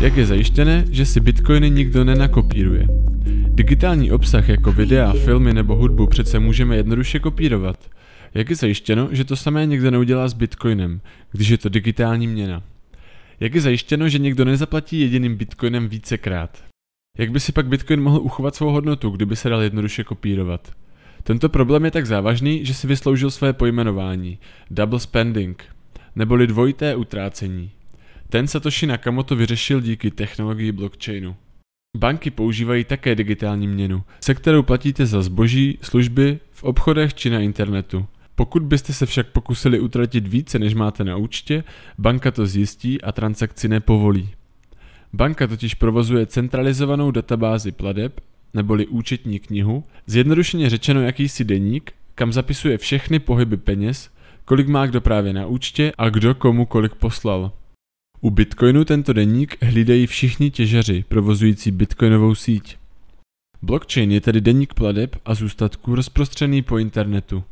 Jak je zajištěné, že si bitcoiny nikdo nenakopíruje? Digitální obsah jako videa, filmy nebo hudbu přece můžeme jednoduše kopírovat. Jak je zajištěno, že to samé někdo neudělá s bitcoinem, když je to digitální měna? Jak je zajištěno, že někdo nezaplatí jediným bitcoinem vícekrát? Jak by si pak bitcoin mohl uchovat svou hodnotu, kdyby se dal jednoduše kopírovat? Tento problém je tak závažný, že si vysloužil své pojmenování double spending, neboli dvojité utrácení. Ten Satoshi Nakamoto vyřešil díky technologii blockchainu. Banky používají také digitální měnu, se kterou platíte za zboží, služby v obchodech či na internetu. Pokud byste se však pokusili utratit více, než máte na účtě, banka to zjistí a transakci nepovolí. Banka totiž provozuje centralizovanou databázi pladeb, neboli účetní knihu, zjednodušeně řečeno jakýsi deník, kam zapisuje všechny pohyby peněz, kolik má kdo právě na účtě a kdo komu kolik poslal. U Bitcoinu tento deník hlídají všichni těžaři provozující bitcoinovou síť. Blockchain je tedy deník pladeb a zůstatků rozprostřený po internetu.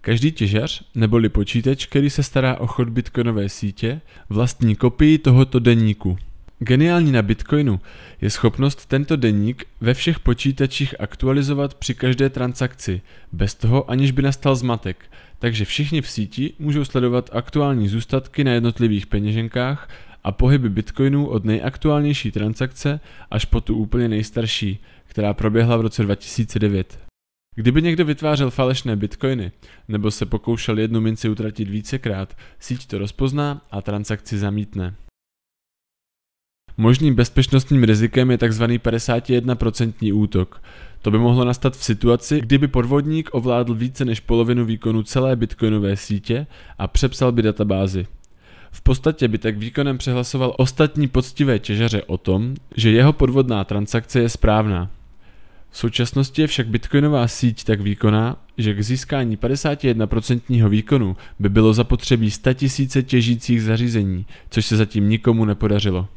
Každý těžař, neboli počítač, který se stará o chod bitcoinové sítě, vlastní kopii tohoto deníku. Geniální na Bitcoinu je schopnost tento deník ve všech počítačích aktualizovat při každé transakci, bez toho aniž by nastal zmatek, takže všichni v síti můžou sledovat aktuální zůstatky na jednotlivých peněženkách a pohyby bitcoinů od nejaktuálnější transakce až po tu úplně nejstarší, která proběhla v roce 2009. Kdyby někdo vytvářel falešné bitcoiny nebo se pokoušel jednu minci utratit vícekrát, síť to rozpozná a transakci zamítne. Možným bezpečnostním rizikem je tzv. 51% útok. To by mohlo nastat v situaci, kdyby podvodník ovládl více než polovinu výkonu celé bitcoinové sítě a přepsal by databázi. V podstatě by tak výkonem přehlasoval ostatní poctivé těžaře o tom, že jeho podvodná transakce je správná. V současnosti je však bitcoinová síť tak výkonná, že k získání 51% výkonu by bylo zapotřebí 100 000 těžících zařízení, což se zatím nikomu nepodařilo.